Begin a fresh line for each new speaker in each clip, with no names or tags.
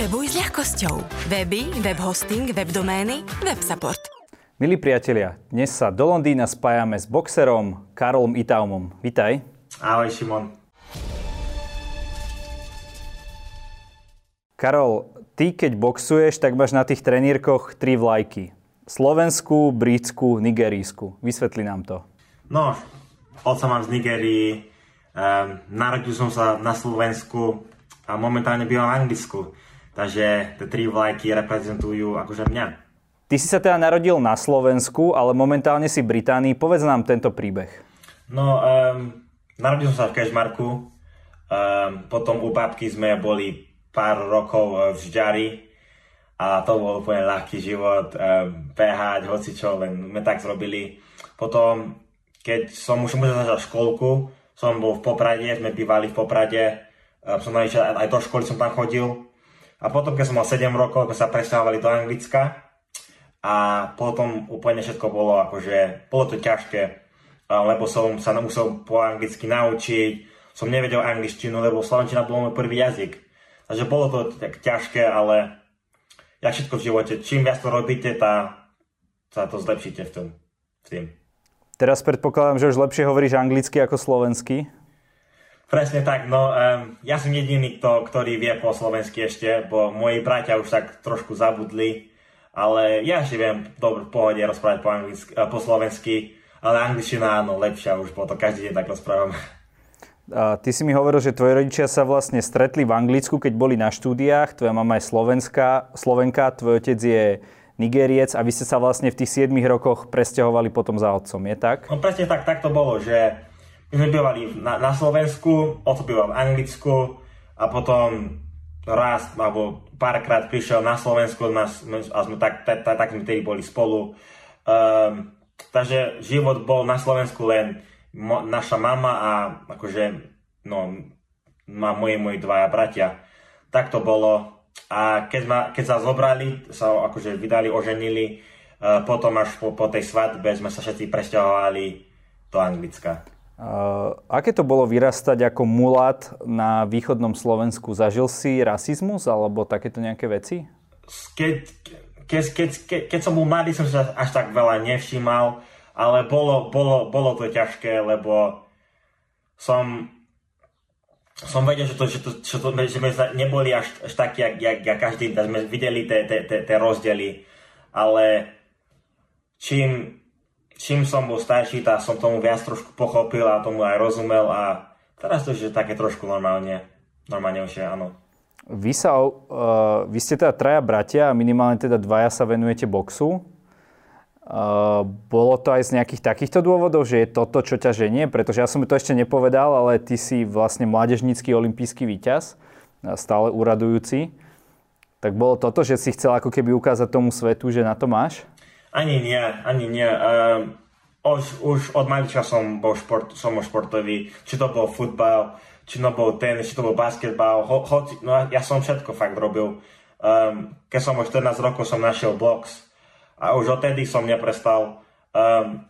Webuj s ľahkosťou. Weby, web hosting, web domény, web support.
Milí priatelia, dnes sa do Londýna spájame s boxerom Karolom Itaumom. Vítaj.
Ahoj Šimon.
Karol, ty keď boxuješ, tak máš na tých trenírkoch tri vlajky. Slovenskú, britskú, nigerijskú. Vysvetli nám to.
No, otca mám z Nigerii, um, narodil som sa na Slovensku a momentálne bývam v Anglicku. Takže tie tri vlajky reprezentujú akože mňa.
Ty si sa teda narodil na Slovensku, ale momentálne si v Británii. Povedz nám tento príbeh.
No, um, narodil som sa v Kešmarku, um, potom u babky sme boli pár rokov v Žďari a to bol úplne ľahký život, um, behať, hocičo, len sme tak zrobili. Potom, keď som už možno začal školku, som bol v Poprade, sme bývali v Poprade, um, som aj, aj do školy som tam chodil, a potom, keď som mal 7 rokov, sme sa presťahovali do Anglicka a potom úplne všetko bolo akože, bolo to ťažké, lebo som sa musel po anglicky naučiť, som nevedel angličtinu, lebo slovenčina bol môj prvý jazyk. Takže bolo to tak ťažké, ale ja všetko v živote, čím viac to robíte, tá, sa to zlepšíte v tom. V tým.
Teraz predpokladám, že už lepšie hovoríš anglicky ako slovensky.
Presne tak, no um, ja som jediný, kto, ktorý vie po slovensky ešte, bo moji bratia už tak trošku zabudli, ale ja ešte viem dobre v pohode rozprávať po, anglicky, eh, po slovensky, ale angličtina áno, lepšia už, po to každý deň tak rozprávam.
A ty si mi hovoril, že tvoji rodičia sa vlastne stretli v Anglicku, keď boli na štúdiách, tvoja mama je Slovenská, Slovenka, tvoj otec je Nigeriec a vy ste sa vlastne v tých 7 rokoch presťahovali potom za otcom, je tak?
No presne tak, tak to bolo, že sme bývali na, na Slovensku, oco býval v Anglicku a potom raz alebo párkrát prišiel na Slovensku nás, a sme tak, tak, tak, tak sme tedy boli spolu. Um, takže život bol na Slovensku len mo, naša mama a akože no, má moje moji dvaja bratia. Tak to bolo. A keď, ma, keď sa zobrali, sa akože vydali, oženili, uh, potom až po, po tej svadbe sme sa všetci presťahovali do Anglicka.
Uh, aké to bolo vyrastať ako mulat na východnom Slovensku? Zažil si rasizmus alebo takéto nejaké veci?
Keď, keď, keď, keď, keď som bol mladý, som sa až tak veľa nevšímal, ale bolo, bolo, bolo to ťažké, lebo som, som vedel, že, to, že, to, že, to, že sme neboli až, až takí, jak, jak, jak každý, sme videli tie rozdiely, ale čím, čím som bol starší, tak som tomu viac trošku pochopil a tomu aj rozumel a teraz to je také trošku normálne, normálnejšie, áno.
Vy, sa, uh, vy ste teda traja bratia a minimálne teda dvaja sa venujete boxu. Uh, bolo to aj z nejakých takýchto dôvodov, že je toto, čo ťa ženie? Pretože ja som to ešte nepovedal, ale ty si vlastne mládežnícky olimpijský víťaz, stále uradujúci. Tak bolo toto, že si chcel ako keby ukázať tomu svetu, že na to máš?
Ani nie, ani nie. Um, už, už od malička som bol, šport, som športový, či to bol futbal, či to bol tenis, či to bol basketbal, ho, ho, no ja som všetko fakt robil. Um, keď som bol 14 rokov, som našiel box a už odtedy som neprestal. Um,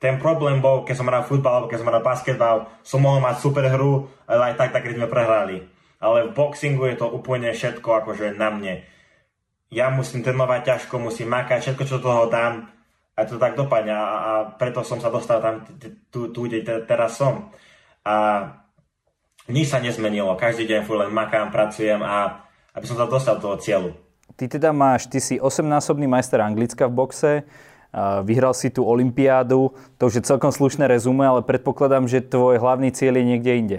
ten problém bol, keď som hral futbal keď som hral basketbal, som mohol mať super hru, ale aj tak, tak sme prehrali. Ale v boxingu je to úplne všetko akože na mne ja musím trénovať ťažko, musím makať, všetko, čo toho dám, a to tak dopadne. A, a preto som sa dostal tam, tu, tu kde teraz som. A nič sa nezmenilo. Každý deň furt len makám, pracujem a aby som sa dostal do toho cieľu.
Ty teda máš, ty si 8-násobný majster Anglicka v boxe, vyhral si tú olympiádu, to už je celkom slušné rezume, ale predpokladám, že tvoj hlavný cieľ je niekde inde.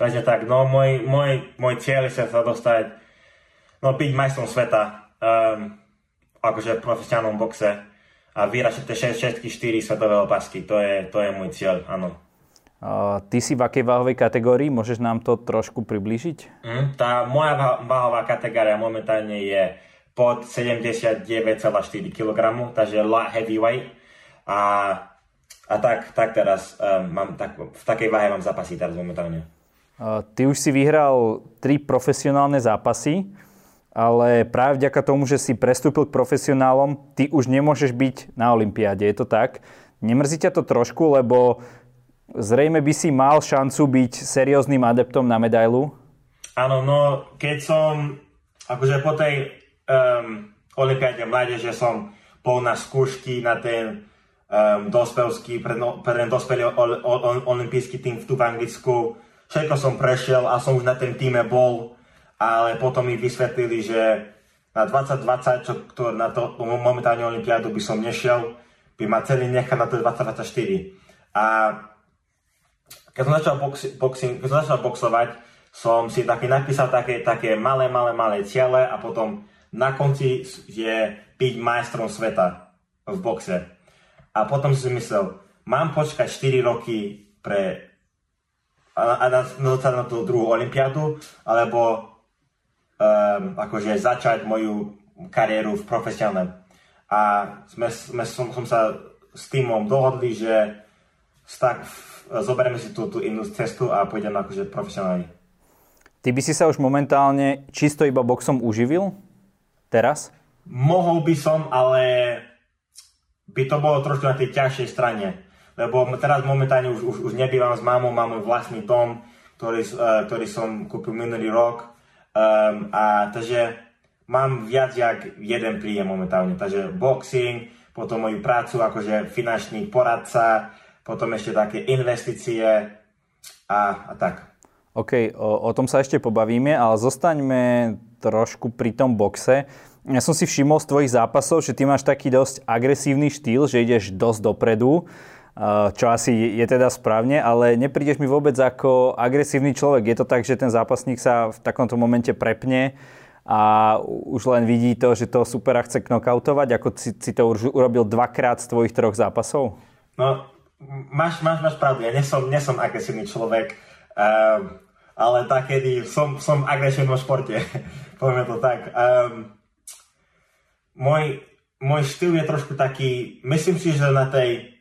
Presne tak, no môj, môj, môj cieľ je sa dostať, no byť majstrom sveta, um, akože v profesionálnom boxe a vyhrať všetky 4 svetové opasky. To je, to je môj cieľ, áno.
Uh, ty si v akej váhovej kategórii? Môžeš nám to trošku približiť?
Mm, tá moja váhová kategória momentálne je pod 79,4 kg, takže light heavyweight. A, a tak, tak teraz um, mám, tak, v takej váhe mám zápasy teraz momentálne.
Uh, ty už si vyhral tri profesionálne zápasy ale práve vďaka tomu, že si prestúpil k profesionálom, ty už nemôžeš byť na Olympiáde, je to tak? Nemrzí ťa to trošku, lebo zrejme by si mal šancu byť serióznym adeptom na medailu?
Áno, no keď som, akože po tej um, olimpiáde mládeže som bol na skúšky na ten um, dospelský, no, pre ten dospelý olimpijský tým tu v Anglicku. Všetko som prešiel a som už na ten týme bol, ale potom mi vysvetlili, že na 2020, čo, to, na to momentálne olimpiádu by som nešiel, by ma celý nechal na to 2024. A keď som začal, boxi, boxing, keď som začal boxovať, som si taký napísal také, také malé, malé, malé ciele a potom na konci je byť majstrom sveta v boxe. A potom si myslel, mám počkať 4 roky pre a, a na, na, na tú druhú olimpiádu, alebo um, akože začať moju kariéru v profesionálnom. A sme, sme, som, som sa s týmom dohodli, že tak, zoberieme si tú, tú inú cestu a pôjdeme akože profesionálne.
Ty by si sa už momentálne čisto iba boxom uživil? Teraz?
Mohol by som, ale by to bolo trošku na tej ťažšej strane. Lebo teraz momentálne už, už, už nebývam s mamou, mám môj vlastný dom, ktorý, uh, ktorý som kúpil minulý rok. Um, a takže mám viac jak jeden príjem momentálne. Takže boxing, potom moju prácu akože finančný poradca, potom ešte také investície a, a tak.
OK, o, o tom sa ešte pobavíme, ale zostaňme trošku pri tom boxe. Ja som si všimol z tvojich zápasov, že ty máš taký dosť agresívny štýl, že ideš dosť dopredu, čo asi je teda správne, ale neprídeš mi vôbec ako agresívny človek. Je to tak, že ten zápasník sa v takomto momente prepne a už len vidí to, že toho supera chce knockoutovať, ako si, si to už urobil dvakrát z tvojich troch zápasov?
No, máš, máš, máš pravdu, ja nesom, nesom agresívny človek. Um, ale takedy som, som agresívny v športe, povieme to tak. Um, môj, môj štýl je trošku taký, myslím si, že na tej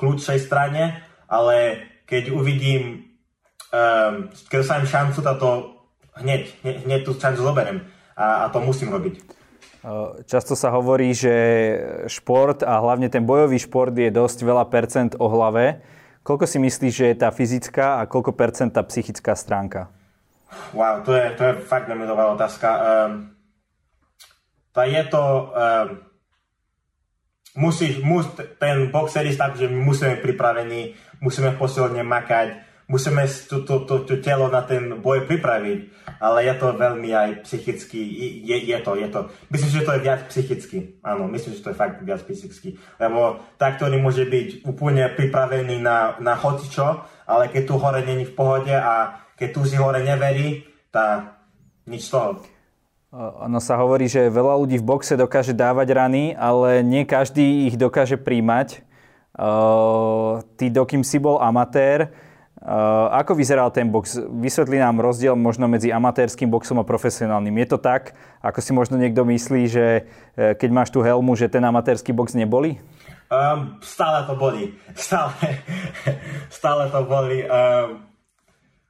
kľúčnej strane, ale keď uvidím, um, keď dostanem šancu, to hneď, hneď, hneď tú šancu zoberiem a, a to musím robiť.
Často sa hovorí, že šport a hlavne ten bojový šport je dosť veľa percent o hlave. Koľko si myslíš, že je tá fyzická a koľko percent tá psychická stránka?
Wow, to je, to je fakt veľmi dobrá otázka. Um, tá je to... Um, musíš, mus, ten tak, že my musíme pripravení, musíme posilne makať, musíme to, to, to, to telo na ten boj pripraviť, ale je to veľmi aj psychicky, je, je to, je to. Myslím, že to je viac psychicky, áno, myslím, že to je fakt viac psychicky, lebo tak, ktorý môže byť úplne pripravený na, na hocičo, ale keď tu hore není v pohode a keď tu si hore neverí, tá nič z toho.
Ono sa hovorí, že veľa ľudí v boxe dokáže dávať rany, ale nie každý ich dokáže príjmať. Uh, ty, dokým si bol amatér, Uh, ako vyzeral ten box? Vysvetlí nám rozdiel možno medzi amatérským boxom a profesionálnym. Je to tak, ako si možno niekto myslí, že uh, keď máš tú helmu, že ten amatérsky box neboli?
Um, stále to boli. Stále, stále to boli. Um,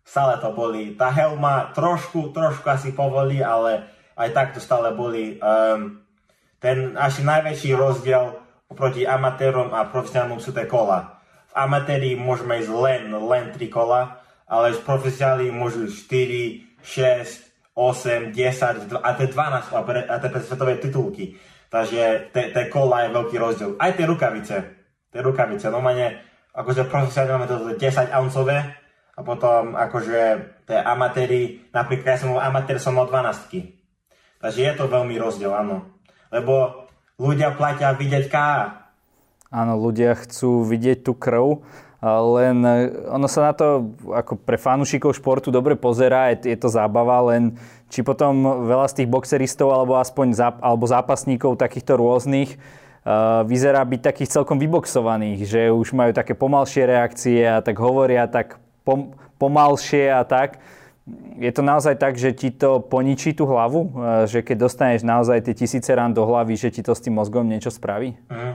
stále to boli. Tá helma trošku, trošku asi povolí, ale aj tak to stále boli. Um, ten asi najväčší rozdiel oproti amatérom a profesionálnom sú tie kola v amatéri môžeme ísť len, len 3 kola, ale v profesionáli môžu 4, 6, 8, 10 a to je 12 a, pre svetové titulky. Takže tie kola je veľký rozdiel. Aj tie rukavice. Tie rukavice. Normálne, akože profesionálne máme to 10 ounceové a potom akože tie amatéri, napríklad ja som amatér, som mal 12 Takže je to veľmi rozdiel, áno. Lebo ľudia platia vidieť KA.
Áno, ľudia chcú vidieť tú krv, len e, ono sa na to ako pre fanúšikov športu dobre pozerá, je, je to zábava, len či potom veľa z tých boxeristov alebo aspoň záp, alebo zápasníkov takýchto rôznych uh, vyzerá byť takých celkom vyboxovaných, že už majú také pomalšie reakcie a tak hovoria tak pom, pomalšie a tak. Je to naozaj tak, že ti to poničí tú hlavu? Uh, že keď dostaneš naozaj tie tisíce rán do hlavy, že ti to s tým mozgom niečo spraví? Mm.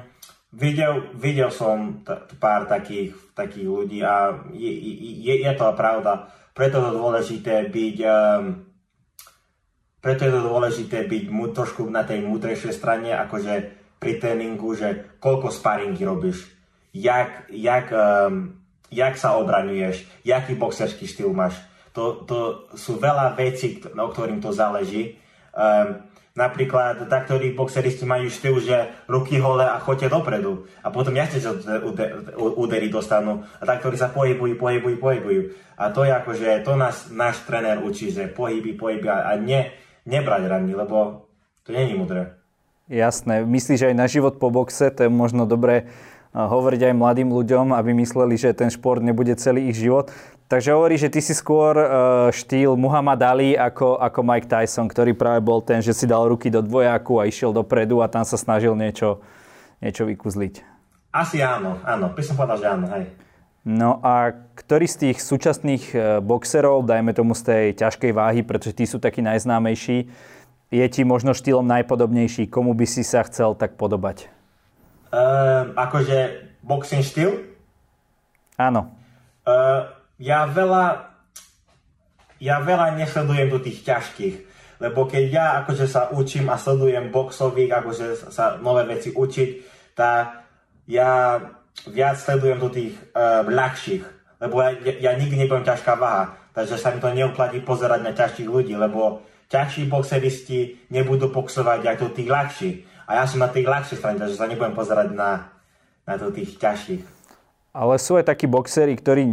Videl, videl som t- pár takých, takých ľudí a je, je, je to pravda. Preto je to dôležité byť um, preto je to dôležité byť mu, trošku na tej múdrejšej strane, akože pri tréningu, že koľko sparingy robíš, jak, jak, um, jak sa obraňuješ, jaký boxerský štýl máš. To, to sú veľa vecí, o ktorým to záleží. Um, napríklad taktorí boxeristi majú štýl, že ruky hole a chodte dopredu. A potom jasne, že údery dostanú. A taktorí sa pohybujú, pohybujú, pohybujú. A to je akože, to nás náš tréner učí, že pohyby, pohyby a, a ne, nebrať rany, lebo to není mudré.
Jasné. Myslíš, aj na život po boxe, to je možno dobré hovoriť aj mladým ľuďom, aby mysleli, že ten šport nebude celý ich život. Takže hovorí, že ty si skôr uh, štýl Muhammad Ali ako, ako Mike Tyson, ktorý práve bol ten, že si dal ruky do dvojaku a išiel dopredu a tam sa snažil niečo, niečo vykuzliť.
Asi áno, áno. By som povedal, že áno, hej.
No a ktorý z tých súčasných e, boxerov, dajme tomu z tej ťažkej váhy, pretože tí sú takí najznámejší, je ti možno štýlom najpodobnejší? Komu by si sa chcel tak podobať?
Uh, akože boxing štýl?
Áno.
Uh, ja veľa, ja veľa nesledujem do tých ťažkých, lebo keď ja akože sa učím a sledujem boxových, akože sa nové veci učiť, tak ja viac sledujem do tých uh, ľahších, lebo ja, ja, nikdy nebudem ťažká váha, takže sa mi to neuplatí pozerať na ťažších ľudí, lebo ťažší boxeristi nebudú boxovať ako tých ľahších. A ja som na tých ľahších strane, takže sa nebudem pozerať na, na to tých ťažších.
Ale sú aj takí boxery, ktorí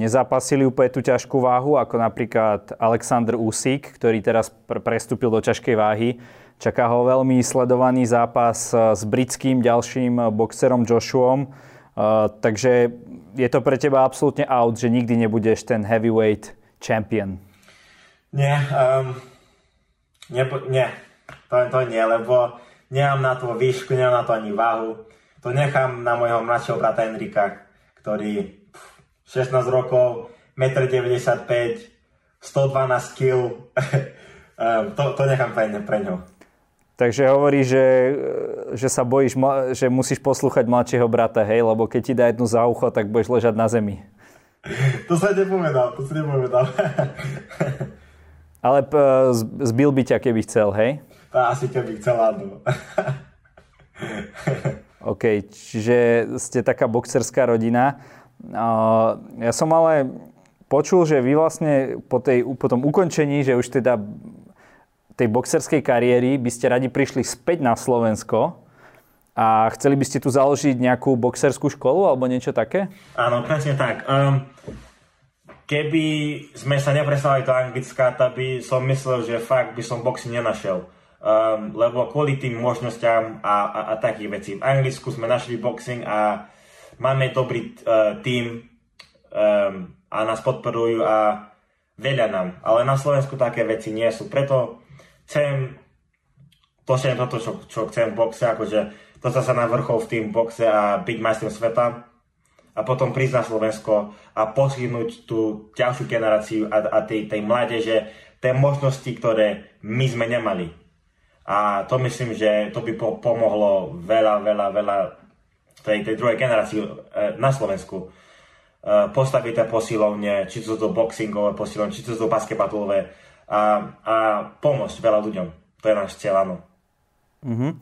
nezápasili úplne tú ťažkú váhu, ako napríklad Alexander Usyk, ktorý teraz pr- prestúpil do ťažkej váhy. Čaká ho veľmi sledovaný zápas e, s britským ďalším boxerom Joshuom. Uh, takže je to pre teba absolútne out, že nikdy nebudeš ten heavyweight champion.
Nie, um, nie, nie. To, to nie, lebo nemám na to výšku, nemám na to ani váhu. To nechám na môjho mladšieho brata Enrika, ktorý 16 rokov, 1,95 m, 112 kg, to, to nechám pre, pre ňo.
Takže hovorí, že, že sa bojíš, že musíš poslúchať mladšieho brata, hej, lebo keď ti dá jednu za ucho, tak budeš ležať na zemi.
To sa nepovedal, to sa nepovedal.
Ale zbil by ťa, keby chcel, hej?
Asi keby chcel, áno.
OK, čiže ste taká boxerská rodina. Ja som ale počul, že vy vlastne po, tej, po tom ukončení, že už teda tej boxerskej kariéry by ste radi prišli späť na Slovensko a chceli by ste tu založiť nejakú boxerskú školu alebo niečo také?
Áno, presne tak. Um, keby sme sa neprestali do Anglicka, tak by som myslel, že fakt by som boxy nenašiel um, lebo kvôli tým možnosťam a, a, a takých vecí. V Anglicku sme našli boxing a máme dobrý uh, tým um, a nás podporujú a veľa nám. Ale na Slovensku také veci nie sú. Preto chcem dosiahnuť toto, čo, čo chcem v boxe, akože dostať sa na vrchol v tým boxe a byť majstrom sveta a potom prísť na Slovensko a poskytnúť tú ďalšiu generáciu a, a tej, tej mládeže tie možnosti, ktoré my sme nemali. A to myslím, že to by po- pomohlo veľa, veľa, veľa tej, tej druhej generácii e, na Slovensku. E, postaviť tie posilovne, či to sú boxingové posilovne, či to sú basketbalové a, a pomôcť veľa ľuďom. To je náš cieľ, áno.
Uh-huh.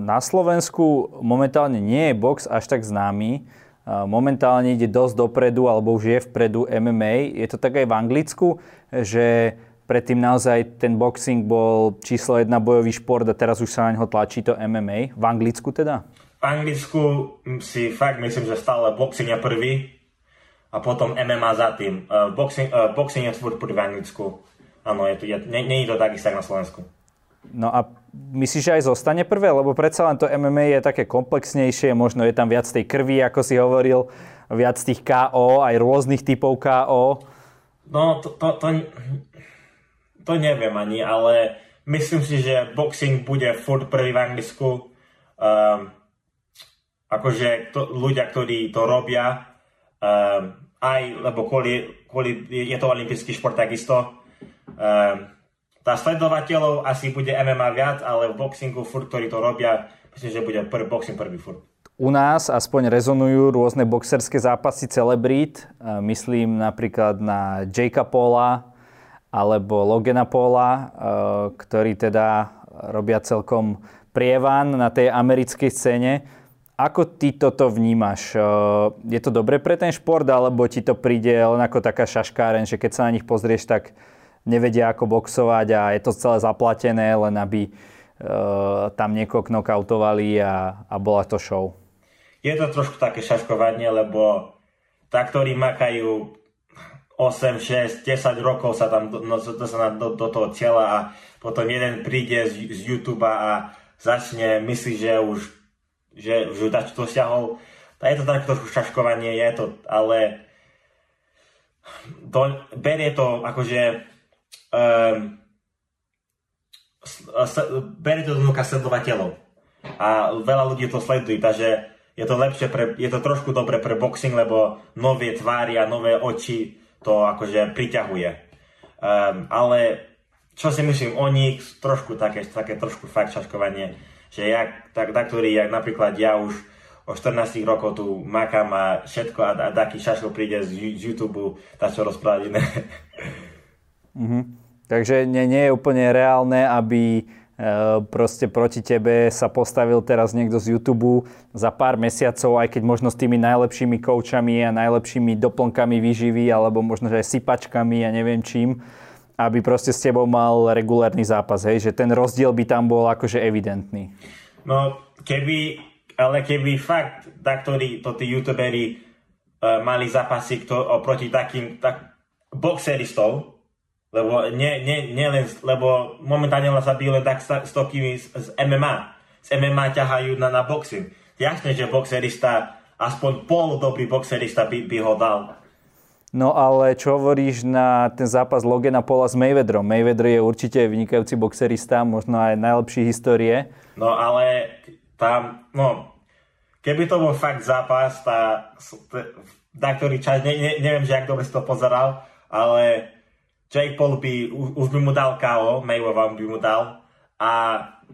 Na Slovensku momentálne nie je box až tak známy. Momentálne ide dosť dopredu, alebo už je vpredu MMA. Je to tak aj v Anglicku, že Predtým naozaj ten boxing bol číslo jedna bojový šport a teraz už sa na neho tlačí to MMA. V Anglicku teda?
V Anglicku si fakt myslím, že stále boxing je prvý a potom MMA za tým. Uh, boxing, uh, boxing je furt prvý v Anglicku. Áno, je to, je, nie, nie je to tak isté na Slovensku.
No a myslíš, že aj zostane prvé? Lebo predsa len to MMA je také komplexnejšie, možno je tam viac tej krvi, ako si hovoril, viac tých KO, aj rôznych typov KO.
No, to, to, to to neviem ani, ale myslím si, že boxing bude furt prvý v Anglicku. Um, akože to, ľudia, ktorí to robia, um, aj lebo kvôli, kvôli, je to olimpijský šport takisto. Um, tá sledovateľov asi bude MMA viac, ale v boxingu furt, ktorí to robia, myslím, že bude prvý boxing prvý furt.
U nás aspoň rezonujú rôzne boxerské zápasy celebrít. Myslím napríklad na Jakea Paula, alebo Logena Paula, eh, ktorí teda robia celkom prievan na tej americkej scéne. Ako ty toto vnímaš? Eh, je to dobre pre ten šport, alebo ti to príde len ako taká šaškáren, že keď sa na nich pozrieš, tak nevedia ako boxovať a je to celé zaplatené, len aby uh, tam niekoho knockoutovali a, a bola to show.
Je to trošku také šaškovanie, lebo tak, ktorí makajú 8, 6, 10 rokov sa tam no, dostane do, do toho tela a potom jeden príde z, z YouTube a začne myslieť, že už že už to dosiahol. Tak je to tak trošku šaškovanie, je to, ale to, berie to akože um, berie to do sledovateľov a veľa ľudí to sleduje, takže je to lepšie pre, je to trošku dobre pre boxing, lebo nové tvári a nové oči to akože priťahuje. Um, ale čo si myslím o nich, trošku také, také trošku fakt šaškovanie, že ja, tak, tak ktorý, jak napríklad ja už o 14 rokov tu makám a všetko a, a taký šaško príde z, z YouTube, tá čo rozprávať iné.
Mm-hmm. Takže nie, nie je úplne reálne, aby proste proti tebe sa postavil teraz niekto z YouTube za pár mesiacov, aj keď možno s tými najlepšími koučami a najlepšími doplnkami výživy, alebo možno že aj sypačkami a neviem čím, aby proste s tebou mal regulárny zápas, hej? že ten rozdiel by tam bol akože evidentný.
No, keby, ale keby fakt taktori, to tí youtuberi uh, mali zápasy kto, oproti takým tak, boxeristov, lebo, nie, nie, nie len, lebo momentálne sa bijú len tak s tokými z, z MMA. Z MMA ťahajú na, na boxing. Jasne, že boxerista, aspoň pol dobrý boxerista by, by ho dal.
No ale čo hovoríš na ten zápas Logena Pola s Mayweatherom? Mayweather je určite vynikajúci boxerista, možno aj najlepší histórie.
No ale tam, no, keby to bol fakt zápas, tá, na ktorý čas, ne, ne, neviem, že ak dobre si to pozeral, ale Jake Paul by, už by mu dal KO, Mayweather by mu dal a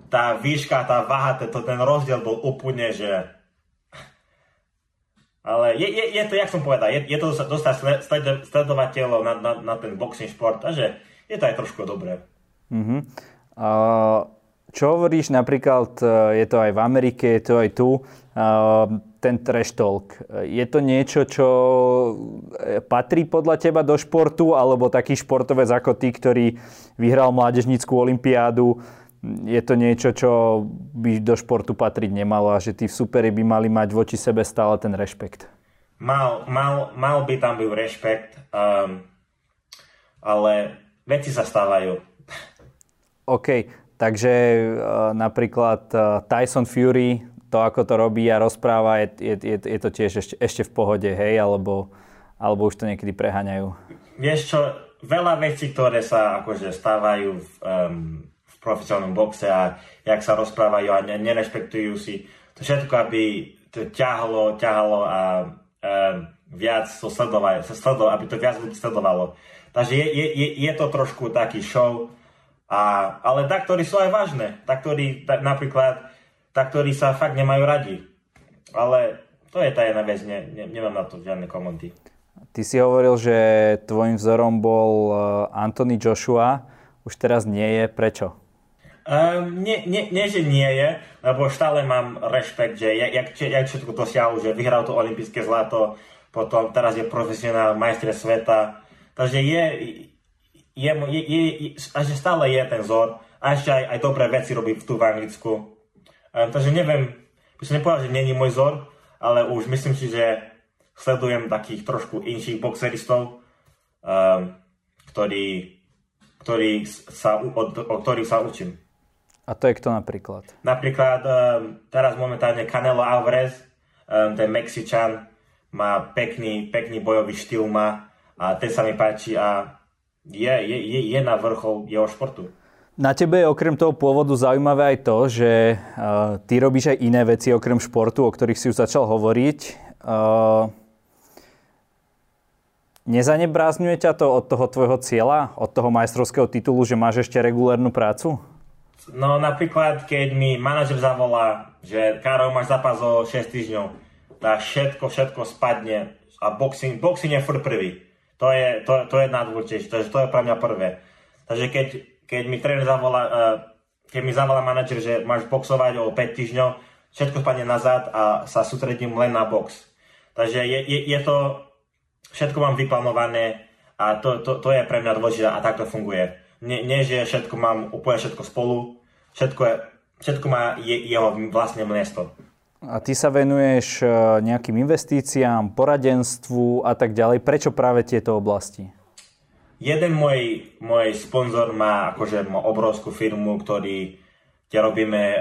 tá výška, tá váha, to, ten rozdiel bol úplne, že... Ale je, je, je to, jak som povedal, je, je to dostať sledovateľov na, na, na ten boxing šport, takže je to aj trošku dobré.
Uh-huh. Uh, čo hovoríš napríklad, e, je to aj v Amerike, je to aj tu, ten trash talk. Je to niečo, čo e, patrí podľa teba do športu, alebo taký športovec ako ty, ktorý vyhral mládežníckú olimpiádu, je to niečo, čo by do športu patriť nemalo a že tí superi by mali mať voči sebe stále ten rešpekt?
Mal, mal, mal by tam byť rešpekt, um, ale veci sa stávajú.
OK, takže uh, napríklad uh, Tyson Fury to, ako to robí a rozpráva, je, je, je to tiež ešte, ešte v pohode, hej, alebo, alebo už to niekedy preháňajú?
Vieš čo, veľa vecí, ktoré sa akože stávajú v, um, v profesionálnom boxe a jak sa rozprávajú a ne, nerešpektujú si, to všetko, aby to ťahalo, ťahalo a um, viac to sledovalo, sledovalo, aby to viac ľudí sledovalo. Takže je, je, je to trošku taký show, a, ale tak, ktorí sú aj vážne. Tak, ktorí napríklad tak ktorí sa fakt nemajú radi. Ale to je tá jedna vec, ne, ne, nemám na to žiadne komenty.
Ty si hovoril, že tvojim vzorom bol eh, Anthony Joshua, už teraz nie je. Prečo?
Um, nie, nie, nie, že nie je, lebo stále mám rešpekt, že jak, jak, jak všetko dosiahol, že vyhral to olympijské zlato, potom teraz je profesionál majster sveta. Takže je, je, je, je, je, že stále je ten vzor a ešte aj, aj dobré veci robí tu v Anglicku. Takže neviem, by som nepovedal, že není môj vzor, ale už myslím si, že sledujem takých trošku inších boxeristov, ktorí, ktorí sa, od, od ktorých sa učím.
A to je kto napríklad?
Napríklad teraz momentálne Canelo Alvarez, ten Mexičan, má pekný, pekný bojový štýl má a ten sa mi páči a je, je, je, je na vrchol jeho športu.
Na tebe je okrem toho pôvodu zaujímavé aj to, že uh, ty robíš aj iné veci okrem športu, o ktorých si už začal hovoriť. Uh, nezanebrázňuje ťa to od toho tvojho cieľa, od toho majstrovského titulu, že máš ešte regulárnu prácu?
No napríklad, keď mi manažer zavolá, že Karol, máš zápas o 6 týždňov, tak všetko, všetko spadne a boxing, boxing je furt prvý. To je, to, to je najdôležitejšie, to, to je pre mňa prvé. Takže keď keď mi tréner zavolá, uh, keď mi zavolá manažer, že máš boxovať o 5 týždňov, všetko spadne nazad a sa sústredím len na box. Takže je, je, je to, všetko mám vyplánované A to, to, to je pre mňa dôležité a tak to funguje. Nie, nie, že všetko mám úplne všetko spolu, všetko, je, všetko má je, jeho vlastné miesto.
A ty sa venuješ e, nejakým investíciám, poradenstvu a tak ďalej. Prečo práve tieto oblasti?
Jeden môj, môj sponzor má akože obrovskú firmu, ktorý, kde robíme um,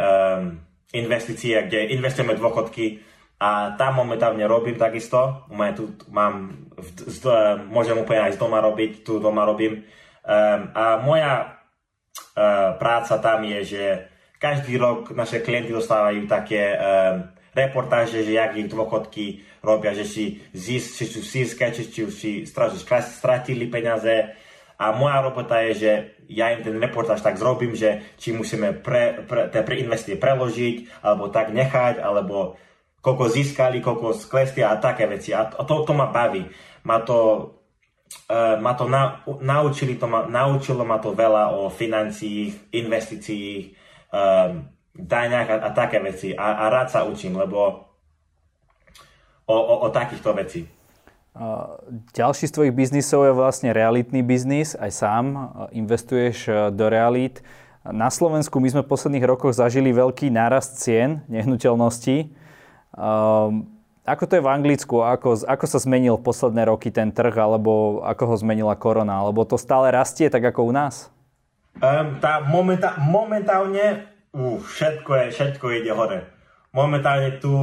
investície, kde investujeme dôchodky a tam momentálne robím takisto. Mám, tu, mám z, môžem úplne aj z doma robiť, tu doma robím. Um, a moja uh, práca tam je, že každý rok naše klienti dostávajú také um, reportáže, že jak ich dôchodky robia, že si, zís, či sú získať, či, či, či stratili peniaze. A moja robota je, že ja im ten reportáž tak zrobím, že či musíme pre, pre, pre investície preložiť, alebo tak nechať, alebo koľko získali, koľko sklesli a také veci. A to, to ma baví. Ma to, uh, ma to na, naučili to ma, naučilo ma to veľa o financiích, investíciách, um, daňach a, a také veci. A, a rád sa učím, lebo o, o, o takýchto veci.
Ďalší z tvojich biznisov je vlastne realitný biznis. Aj sám investuješ do realít. Na Slovensku my sme v posledných rokoch zažili veľký nárast cien nehnuteľností. Um, ako to je v Anglicku? Ako, ako sa zmenil v posledné roky ten trh? Alebo ako ho zmenila korona? Alebo to stále rastie tak ako u nás?
Um, tá momentá- momentálne uh, všetko, je, všetko ide hore. Momentálne tu,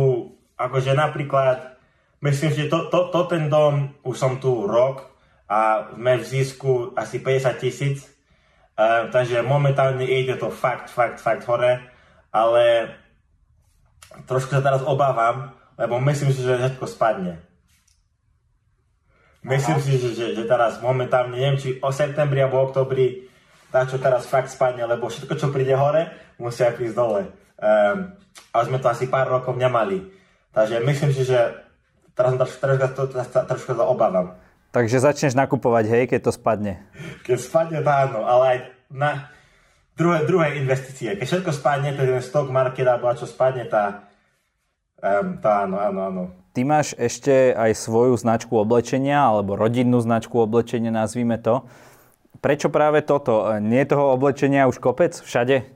akože napríklad, myslím, že to, to, to ten dom, už som tu rok a sme v zisku asi 50 tisíc. Um, takže momentálne ide to fakt, fakt, fakt hore. Ale trošku sa teraz obávam, lebo myslím si, že všetko spadne. Myslím Aha. si, že, že, že teraz momentálne, neviem, či o septembri alebo oktobri tá, čo teraz fakt spadne, lebo všetko, čo príde hore, musia prísť dole. Um, a sme to asi pár rokov nemali. Takže myslím si, že teraz trošku, trošku, trošku, trošku to obávam.
Takže začneš nakupovať, hej, keď to spadne.
Keď spadne, to áno, ale aj na, druhé, druhé investície. Keď všetko spadne, ten stock market alebo čo spadne, tá, um, tá áno, áno, áno.
Ty máš ešte aj svoju značku oblečenia, alebo rodinnú značku oblečenia, nazvime to. Prečo práve toto? Nie je toho oblečenia už kopec všade?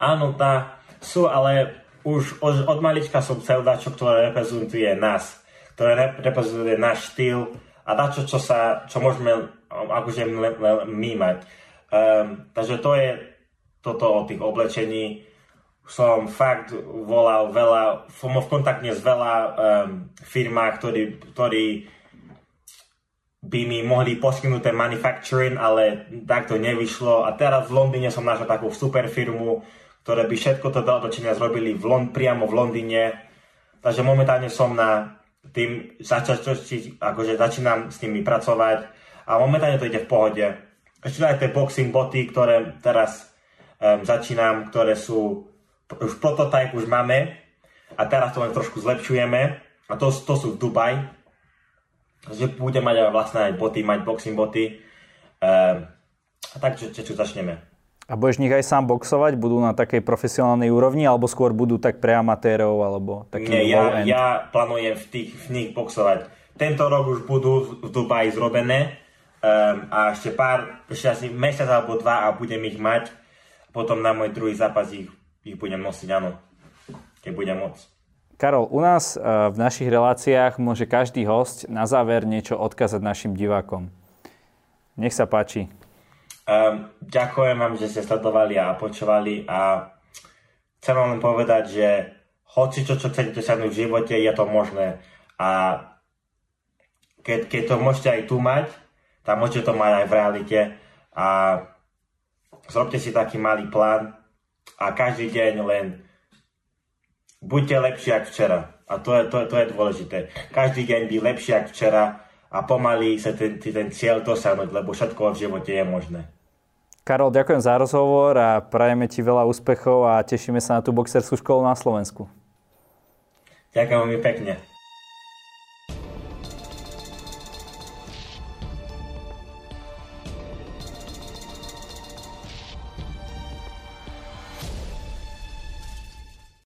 Áno, tá sú, ale už od, od malička som chcel dať, ktoré reprezentuje nás, ktoré reprezentuje náš štýl a dačo, čo, sa, čo môžeme akože my mať. Um, takže to je toto o tých oblečení. Som fakt volal veľa, som v kontakte s veľa um, firmách, ktorí, ktorí by mi mohli poskytnúť ten manufacturing, ale tak to nevyšlo. A teraz v Londýne som našiel takú super firmu, ktoré by všetko toto oblečenia zrobili v Lond- priamo v Londýne. Takže momentálne som na tým, akože začínam s nimi pracovať a momentálne to ide v pohode ešte aj tie boxing boty, ktoré teraz um, začínam, ktoré sú, už prototyp už máme a teraz to len trošku zlepšujeme a to, to sú v Dubaj. Takže budem mať aj vlastné boty, mať boxing boty. Um, a tak, čo, čo, čo začneme.
A budeš nich aj sám boxovať? Budú na takej profesionálnej úrovni, alebo skôr budú tak pre amatérov, alebo taký
Nie, ja, ja plánujem v, tých, v nich boxovať. Tento rok už budú v Dubaji zrobené, Um, a ešte pár, ešte asi mesiac alebo dva a budem ich mať. Potom na môj druhý zápas ich, ich budem nosiť, áno. Keď budem môcť.
Karol, u nás uh, v našich reláciách môže každý host na záver niečo odkázať našim divákom. Nech sa páči.
Um, ďakujem vám, že ste sledovali a počúvali a chcem vám len povedať, že hoci čo, čo chcete dosiahnuť v živote, je to možné. A keď, keď to môžete aj tu mať, tak môžete to mať aj v realite a zrobte si taký malý plán a každý deň len buďte lepší ako včera. A to je, to, to je dôležité. Každý deň by lepší ako včera a pomaly sa ten, ten cieľ dosiahnuť, lebo všetko v živote je možné.
Karol, ďakujem za rozhovor a prajeme ti veľa úspechov a tešíme sa na tú boxerskú školu na Slovensku.
Ďakujem veľmi pekne.